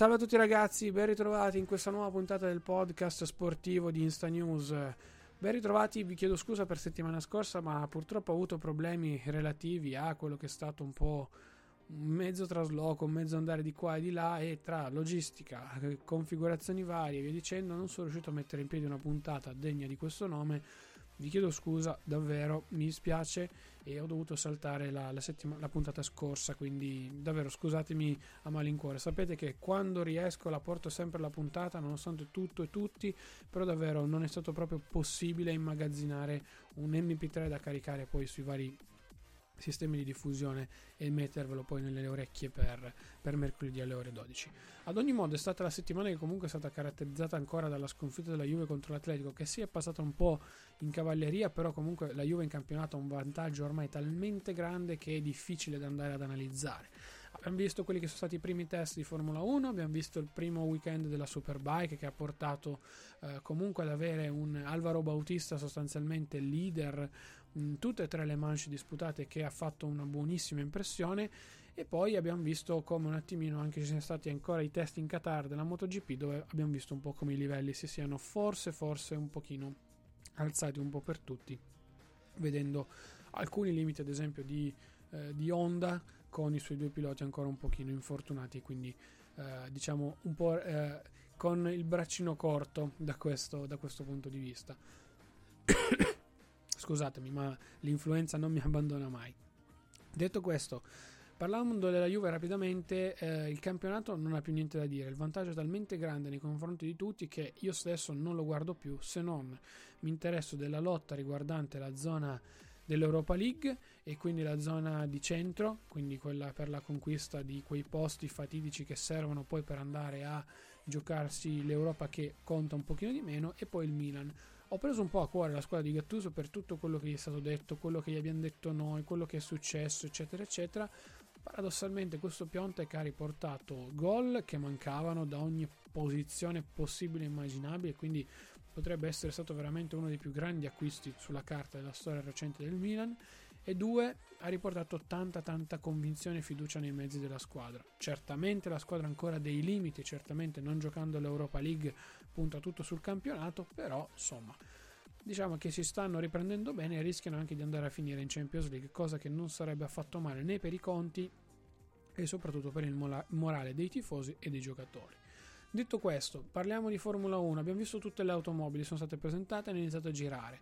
Salve a tutti ragazzi, ben ritrovati in questa nuova puntata del podcast sportivo di Insta News. Ben ritrovati, vi chiedo scusa per settimana scorsa, ma purtroppo ho avuto problemi relativi a quello che è stato un po' mezzo trasloco, mezzo andare di qua e di là e tra logistica, configurazioni varie e via dicendo non sono riuscito a mettere in piedi una puntata degna di questo nome. Vi chiedo scusa, davvero, mi dispiace e ho dovuto saltare la, la, settima, la puntata scorsa, quindi davvero scusatemi a malincuore. Sapete che quando riesco la porto sempre la puntata, nonostante tutto e tutti, però davvero non è stato proprio possibile immagazzinare un MP3 da caricare poi sui vari sistemi di diffusione e mettervelo poi nelle orecchie per, per, mercoledì alle ore 12. Ad ogni modo è stata la settimana che comunque è stata caratterizzata ancora dalla sconfitta della Juve contro l'Atletico che si è passata un po' in cavalleria, però comunque la Juve in campionato ha un vantaggio ormai talmente grande che è difficile da andare ad analizzare. Abbiamo visto quelli che sono stati i primi test di Formula 1, abbiamo visto il primo weekend della Superbike che ha portato eh, comunque ad avere un Alvaro Bautista sostanzialmente leader in tutte e tre le manche disputate che ha fatto una buonissima impressione. E poi abbiamo visto come un attimino anche ci sono stati ancora i test in Qatar della MotoGP dove abbiamo visto un po' come i livelli si siano forse forse un pochino alzati un po' per tutti vedendo alcuni limiti ad esempio di, eh, di Honda con i suoi due piloti ancora un pochino infortunati quindi eh, diciamo un po' eh, con il braccino corto da questo, da questo punto di vista scusatemi, ma l'influenza non mi abbandona mai. Detto questo, parlando della Juve rapidamente, eh, il campionato non ha più niente da dire, il vantaggio è talmente grande nei confronti di tutti che io stesso non lo guardo più, se non mi interesso della lotta riguardante la zona dell'Europa League e quindi la zona di centro, quindi quella per la conquista di quei posti fatidici che servono poi per andare a giocarsi l'Europa che conta un pochino di meno e poi il Milan ho preso un po' a cuore la squadra di Gattuso per tutto quello che gli è stato detto, quello che gli abbiamo detto noi, quello che è successo, eccetera, eccetera. Paradossalmente questo Piontek ha riportato gol che mancavano da ogni posizione possibile e immaginabile, quindi potrebbe essere stato veramente uno dei più grandi acquisti sulla carta della storia recente del Milan e due ha riportato tanta tanta convinzione e fiducia nei mezzi della squadra. Certamente la squadra ha ancora dei limiti, certamente non giocando l'Europa League punta tutto sul campionato, però insomma diciamo che si stanno riprendendo bene e rischiano anche di andare a finire in Champions League, cosa che non sarebbe affatto male né per i conti e soprattutto per il morale dei tifosi e dei giocatori. Detto questo, parliamo di Formula 1. Abbiamo visto tutte le automobili, sono state presentate e hanno iniziato a girare.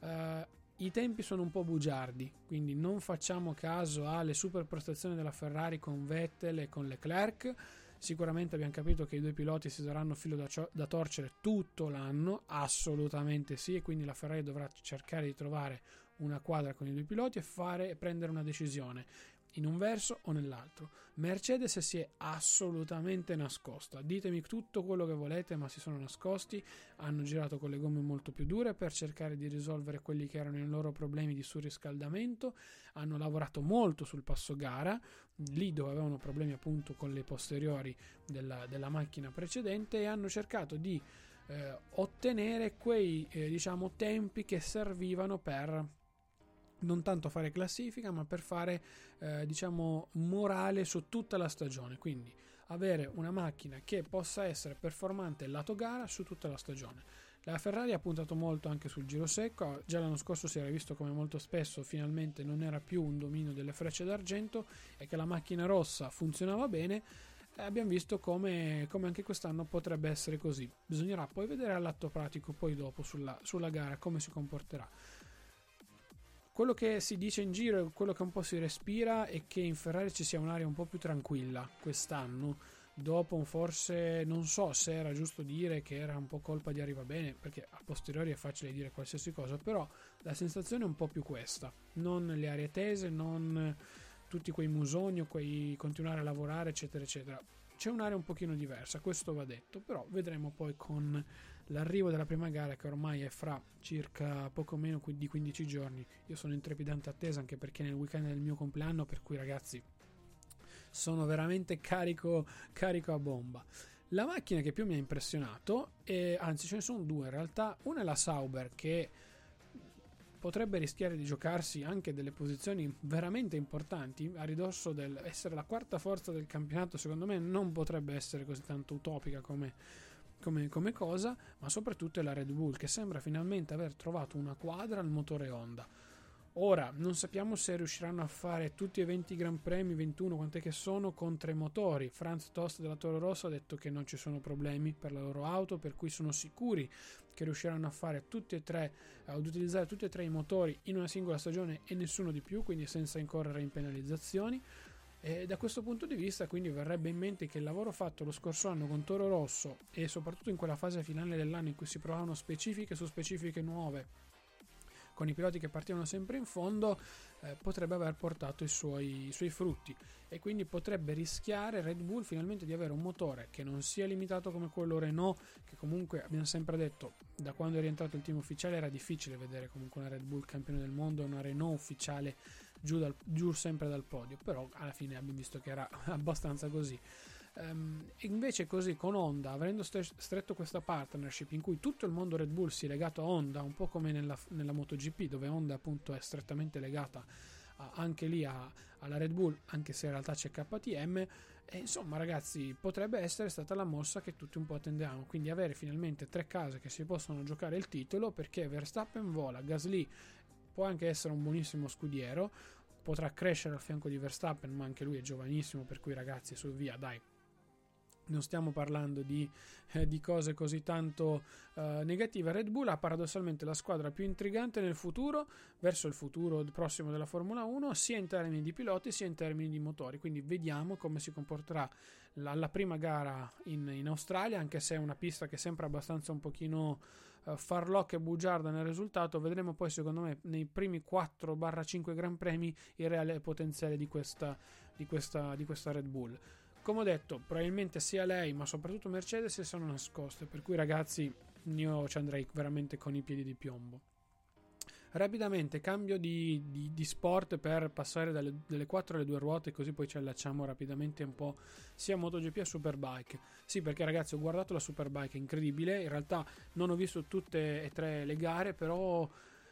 Uh, i tempi sono un po' bugiardi, quindi non facciamo caso alle super prestazioni della Ferrari con Vettel e con Leclerc. Sicuramente abbiamo capito che i due piloti si daranno filo da, cio- da torcere tutto l'anno, assolutamente sì, e quindi la Ferrari dovrà cercare di trovare una quadra con i due piloti e fare prendere una decisione in un verso o nell'altro. Mercedes si è assolutamente nascosta. Ditemi tutto quello che volete, ma si sono nascosti. Hanno girato con le gomme molto più dure per cercare di risolvere quelli che erano i loro problemi di surriscaldamento. Hanno lavorato molto sul passo gara, lì dove avevano problemi appunto con le posteriori della, della macchina precedente, e hanno cercato di eh, ottenere quei eh, diciamo tempi che servivano per non tanto fare classifica, ma per fare eh, diciamo morale su tutta la stagione. Quindi avere una macchina che possa essere performante lato gara su tutta la stagione. La Ferrari ha puntato molto anche sul giro secco, già l'anno scorso si era visto come molto spesso finalmente non era più un dominio delle frecce d'argento e che la macchina rossa funzionava bene. Abbiamo visto come, come anche quest'anno potrebbe essere così. Bisognerà poi vedere all'atto pratico, poi dopo sulla, sulla gara, come si comporterà. Quello che si dice in giro e quello che un po' si respira è che in Ferrari ci sia un'area un po' più tranquilla quest'anno. Dopo forse non so se era giusto dire che era un po' colpa di Arriva Bene, perché a posteriori è facile dire qualsiasi cosa, però la sensazione è un po' più questa. Non le aree tese, non tutti quei musoni, quei continuare a lavorare, eccetera, eccetera. C'è un'area un pochino diversa, questo va detto, però vedremo poi con l'arrivo della prima gara che ormai è fra circa poco meno di 15 giorni. Io sono in trepidante attesa anche perché nel weekend del mio compleanno, per cui ragazzi sono veramente carico, carico a bomba. La macchina che più mi ha impressionato, e anzi ce ne sono due in realtà, una è la Sauber che potrebbe rischiare di giocarsi anche delle posizioni veramente importanti a ridosso del essere la quarta forza del campionato secondo me non potrebbe essere così tanto utopica come come, come cosa, ma soprattutto è la Red Bull che sembra finalmente aver trovato una quadra al motore Honda. Ora, non sappiamo se riusciranno a fare tutti e 20 Gran Premi, 21 quant'è che sono, con tre motori. Franz Tost della Toro Rosso ha detto che non ci sono problemi per la loro auto, per cui sono sicuri che riusciranno a fare tutti e tre, ad utilizzare tutti e tre i motori in una singola stagione e nessuno di più, quindi senza incorrere in penalizzazioni. E da questo punto di vista, quindi, verrebbe in mente che il lavoro fatto lo scorso anno con Toro Rosso e soprattutto in quella fase finale dell'anno in cui si provavano specifiche su specifiche nuove con i piloti che partivano sempre in fondo, eh, potrebbe aver portato i suoi, i suoi, frutti. E quindi potrebbe rischiare Red Bull finalmente di avere un motore che non sia limitato come quello Renault, che comunque abbiamo sempre detto da quando è rientrato il team ufficiale era difficile vedere comunque una Red Bull campione del mondo e una Renault ufficiale giù, dal, giù sempre dal podio, però alla fine abbiamo visto che era abbastanza così. Um, invece così con Honda, avendo stretto questa partnership in cui tutto il mondo Red Bull si è legato a Honda, un po' come nella, nella MotoGP, dove Honda appunto è strettamente legata a, anche lì a, alla Red Bull, anche se in realtà c'è KTM, e insomma ragazzi potrebbe essere stata la mossa che tutti un po' attendiamo, quindi avere finalmente tre case che si possono giocare il titolo perché Verstappen vola, Gasly può anche essere un buonissimo scudiero, potrà crescere al fianco di Verstappen, ma anche lui è giovanissimo, per cui ragazzi su via, dai, non stiamo parlando di, eh, di cose così tanto eh, negative. Red Bull ha paradossalmente la squadra più intrigante nel futuro, verso il futuro prossimo della Formula 1, sia in termini di piloti sia in termini di motori. Quindi vediamo come si comporterà la, la prima gara in, in, Australia, anche se è una pista che sembra abbastanza un pochino eh, farlocca e bugiarda nel risultato. Vedremo poi, secondo me, nei primi 4-5 Gran Premi il reale potenziale di questa, di questa, di questa Red Bull. Come ho detto, probabilmente sia lei, ma soprattutto Mercedes si sono nascoste. Per cui, ragazzi, io ci andrei veramente con i piedi di piombo. Rapidamente cambio di, di, di sport per passare dalle, dalle 4 alle 2 ruote, così poi ci allacciamo rapidamente un po' sia a MotoGP a Superbike. Sì, perché ragazzi, ho guardato la Superbike, incredibile. In realtà non ho visto tutte e tre le gare, però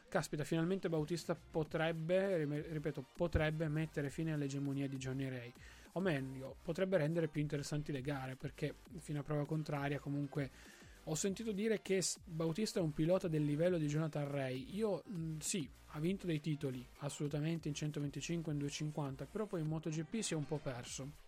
caspita, finalmente Bautista potrebbe, ripeto, potrebbe mettere fine all'egemonia di Johnny Ray o meglio, potrebbe rendere più interessanti le gare perché fino a prova contraria comunque ho sentito dire che Bautista è un pilota del livello di Jonathan Ray. Io mh, sì, ha vinto dei titoli assolutamente in 125 e in 250, però poi in MotoGP si è un po' perso.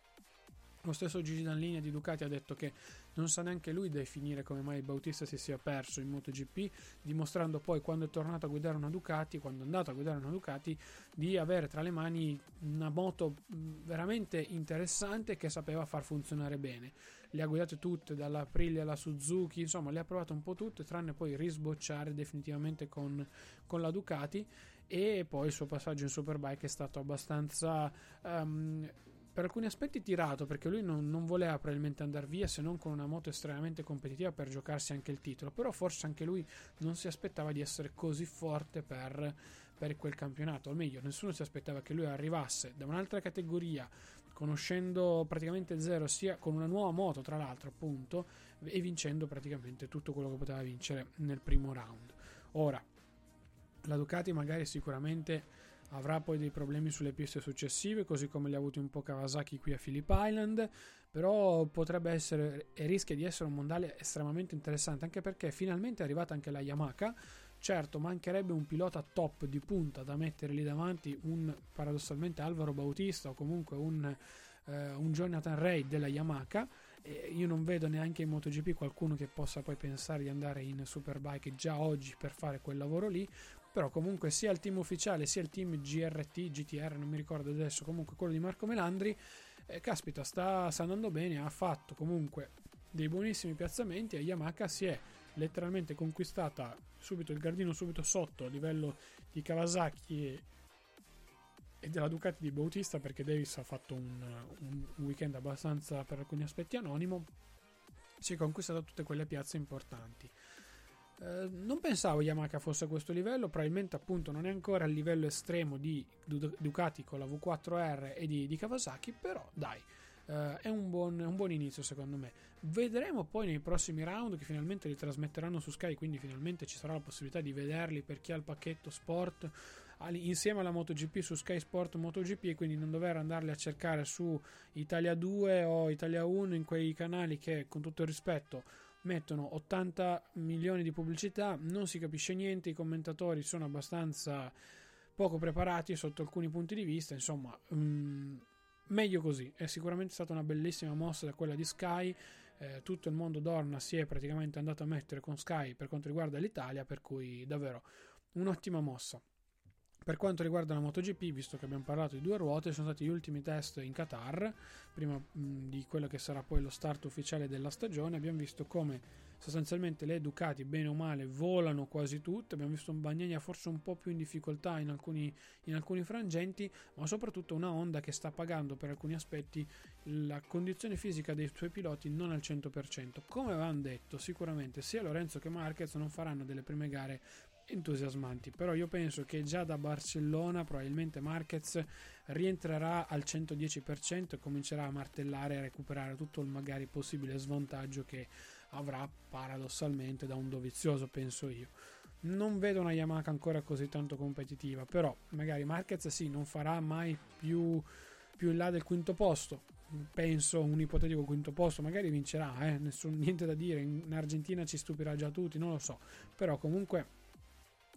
Lo stesso Gigi Danlini di Ducati ha detto che non sa neanche lui definire come mai Bautista si sia perso in MotoGP, dimostrando poi quando è tornato a guidare una Ducati, quando è andato a guidare una Ducati, di avere tra le mani una moto veramente interessante che sapeva far funzionare bene. Le ha guidate tutte, dalla Aprilia alla Suzuki, insomma le ha provate un po' tutte, tranne poi risbocciare definitivamente con, con la Ducati e poi il suo passaggio in Superbike è stato abbastanza um, per alcuni aspetti tirato perché lui non, non, voleva probabilmente andare via se non con una moto estremamente competitiva per giocarsi anche il titolo però forse anche lui non si aspettava di essere così forte per, per quel campionato o meglio nessuno si aspettava che lui arrivasse da un'altra categoria conoscendo praticamente zero sia con una nuova moto tra l'altro appunto e vincendo praticamente tutto quello che poteva vincere nel primo round. Ora la Ducati magari sicuramente avrà poi dei problemi sulle piste successive, così come li ha avuti un po' Kawasaki qui a Phillip Island, però potrebbe essere e rischia di essere un mondiale estremamente interessante, anche perché finalmente è arrivata anche la Yamaha. Certo, mancherebbe un pilota top di punta da mettere lì davanti, un paradossalmente Alvaro Bautista o comunque un, eh, un Jonathan Ray della Yamaha. E io non vedo neanche in MotoGP qualcuno che possa poi pensare di andare in Superbike già oggi per fare quel lavoro lì però comunque sia il team ufficiale sia il team GRT, GTR, non mi ricordo adesso, comunque quello di Marco Melandri, eh, caspita, sta, sta andando bene, ha fatto comunque dei buonissimi piazzamenti e Yamaha si è letteralmente conquistata subito il gardino subito sotto a livello di Kawasaki e, e della Ducati di Bautista perché Davis ha fatto un, un, weekend abbastanza per alcuni aspetti anonimo si è conquistata tutte quelle piazze importanti eh, non pensavo Yamaha fosse a questo livello probabilmente appunto non è ancora al livello estremo di Ducati con la V4R e di, di Kawasaki però dai Uh, è un buon, un buon, inizio secondo me. Vedremo poi nei prossimi round che finalmente li trasmetteranno su Sky, quindi finalmente ci sarà la possibilità di vederli per chi ha il pacchetto sport insieme alla MotoGP su Sky Sport MotoGP e quindi non dover andarli a cercare su Italia 2 o Italia 1 in quei canali che con tutto il rispetto mettono 80 milioni di pubblicità, non si capisce niente, i commentatori sono abbastanza poco preparati sotto alcuni punti di vista, insomma... Um, meglio così. È sicuramente stata una bellissima mossa da quella di Sky. Eh, tutto il mondo Dorna si è praticamente andato a mettere con Sky per quanto riguarda l'Italia, per cui davvero un'ottima mossa. Per quanto riguarda la MotoGP, visto che abbiamo parlato di due ruote, sono stati gli ultimi test in Qatar, prima mh, di quello che sarà poi lo start ufficiale della stagione. Abbiamo visto come sostanzialmente le Ducati, bene o male, volano quasi tutte. Abbiamo visto un Bagnaia forse un po' più in difficoltà in alcuni, in alcuni frangenti, ma soprattutto una Honda che sta pagando per alcuni aspetti la condizione fisica dei suoi piloti non al 100%. Come avevamo detto, sicuramente sia Lorenzo che Marquez non faranno delle prime gare entusiasmanti. Però io penso che già da Barcellona probabilmente Marquez rientrerà al 110% e comincerà a martellare e a recuperare tutto il magari possibile svantaggio che avrà paradossalmente da un dovizioso, penso io. Non vedo una Yamaha ancora così tanto competitiva, però magari Marquez sì, non farà mai più, più in là del quinto posto. Penso un ipotetico quinto posto, magari vincerà, eh? Nessun, niente da dire. In Argentina ci stupirà già tutti, non lo so. Però comunque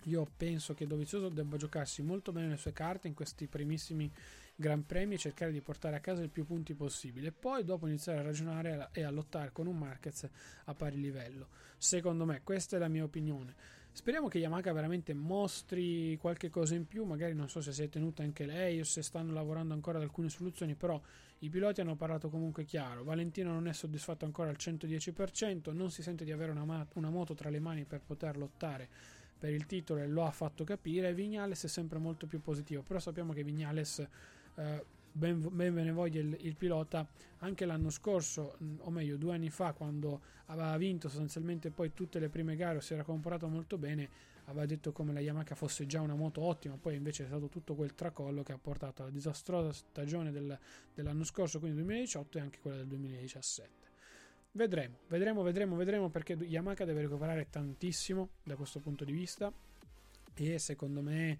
io penso che Dovizioso debba giocarsi molto bene le sue carte in questi primissimi Gran Premi e cercare di portare a casa il più punti possibile. Poi dopo iniziare a ragionare e a lottare con un Marquez a pari livello. Secondo me, questa è la mia opinione. Speriamo che Yamaha veramente mostri qualche cosa in più, magari non so se si è tenuta anche lei o se stanno lavorando ancora ad alcune soluzioni, però i piloti hanno parlato comunque chiaro. Valentino non è soddisfatto ancora al 110%, non si sente di avere una, una moto tra le mani per poter lottare per il titolo e lo ha fatto capire. Vignales è sempre molto più positivo, però sappiamo che Vignales, eh, ben, ve ne voglia il, il, pilota, anche l'anno scorso, o meglio due anni fa, quando aveva vinto sostanzialmente poi tutte le prime gare, si era comportato molto bene, aveva detto come la Yamaha fosse già una moto ottima, poi invece è stato tutto quel tracollo che ha portato alla disastrosa stagione del, dell'anno scorso, quindi 2018 e anche quella del 2017. Vedremo, vedremo, vedremo, vedremo perché Yamaha deve recuperare tantissimo da questo punto di vista e secondo me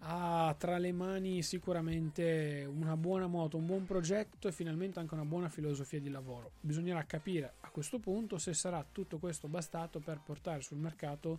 ha tra le mani sicuramente una buona moto, un buon progetto e finalmente anche una buona filosofia di lavoro. Bisognerà capire a questo punto se sarà tutto questo bastato per portare sul mercato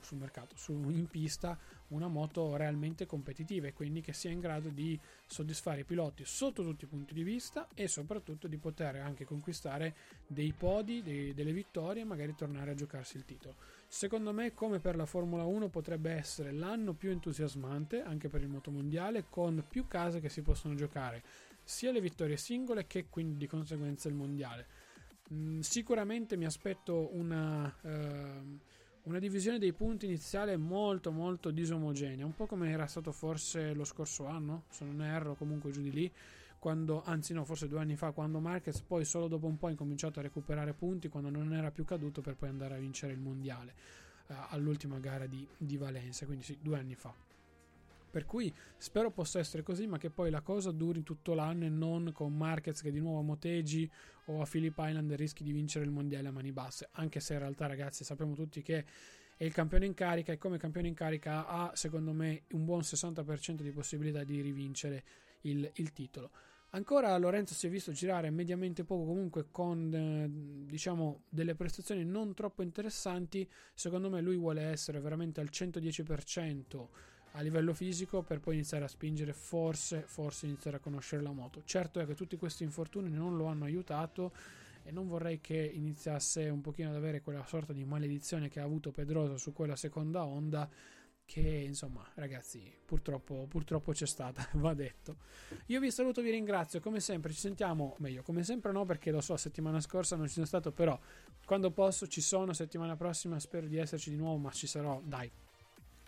sul mercato, su, in pista una moto realmente competitiva e quindi che sia in grado di soddisfare i piloti sotto tutti i punti di vista e soprattutto di poter anche conquistare dei podi, dei, delle vittorie e magari tornare a giocarsi il titolo. Secondo me, come per la Formula 1, potrebbe essere l'anno più entusiasmante anche per il motomondiale con più case che si possono giocare sia le vittorie singole che quindi di conseguenza il mondiale. Mm, sicuramente mi aspetto una. Uh, una divisione dei punti iniziale molto molto disomogenea, un po' come era stato forse lo scorso anno, se non erro, comunque giù di lì, quando, anzi no, forse due anni fa, quando Marquez poi solo dopo un po' ha incominciato a recuperare punti quando non era più caduto per poi andare a vincere il mondiale eh, all'ultima gara di, di Valencia, quindi sì, due anni fa. Per cui spero possa essere così, ma che poi la cosa duri tutto l'anno e non con Marquez che di nuovo a Motegi o a Philip Island rischi di vincere il mondiale a mani basse. Anche se in realtà, ragazzi, sappiamo tutti che è il campione in carica e come campione in carica ha, secondo me, un buon 60% di possibilità di rivincere il, il titolo. Ancora Lorenzo si è visto girare mediamente poco, comunque con eh, diciamo delle prestazioni non troppo interessanti. Secondo me lui vuole essere veramente al 110% a livello fisico per poi iniziare a spingere, forse, forse iniziare a conoscere la moto. Certo è che tutti questi infortuni non lo hanno aiutato e non vorrei che iniziasse un pochino ad avere quella sorta di maledizione che ha avuto Pedrosa su quella seconda onda che insomma ragazzi purtroppo, purtroppo c'è stata, va detto. Io vi saluto, vi ringrazio, come sempre ci sentiamo, meglio come sempre no perché lo so settimana scorsa non ci sono stato, però quando posso ci sono, settimana prossima spero di esserci di nuovo, ma ci sarò, dai.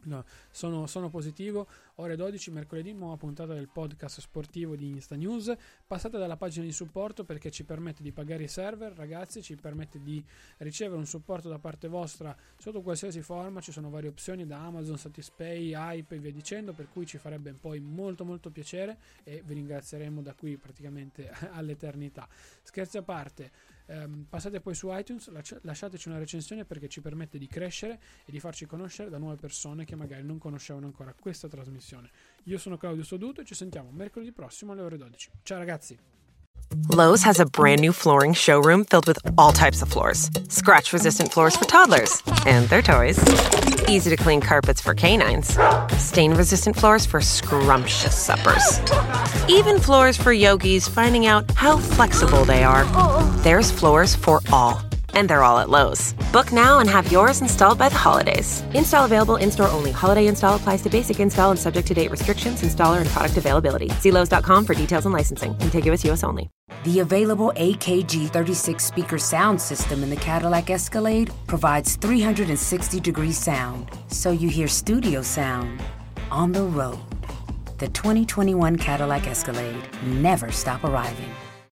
No, sono, sono, positivo. Ore 12, mercoledì, nuova puntata del podcast sportivo di Insta News. Passate dalla pagina di supporto perché ci permette di pagare i server, ragazzi, ci permette di ricevere un supporto da parte vostra sotto qualsiasi forma. Ci sono varie opzioni da Amazon, Satispay, Hype e via dicendo, per cui ci farebbe poi molto molto piacere e vi ringrazieremo da qui praticamente all'eternità. Scherzi a parte. Um, passate poi su iTunes, lasciateci una recensione perché ci permette di crescere e di farci conoscere da nuove persone che magari non conoscevano ancora questa trasmissione. Io sono Claudio Soduto e ci sentiamo mercoledì prossimo alle ore 12. Ciao ragazzi! Lowe's has a brand new flooring showroom filled with all types of floors scratch resistant floors for toddlers and their toys, easy to clean carpets for canines, stain resistant floors for scrumptious suppers, even floors for yogis finding out how flexible they are. There's floors for all. And they're all at Lowe's. Book now and have yours installed by the holidays. Install available in store only. Holiday install applies to basic install and subject to date restrictions, installer, and product availability. See Lowe's.com for details and licensing. Contiguous U.S. only. The available AKG 36 speaker sound system in the Cadillac Escalade provides 360 degree sound, so you hear studio sound on the road. The 2021 Cadillac Escalade never stop arriving.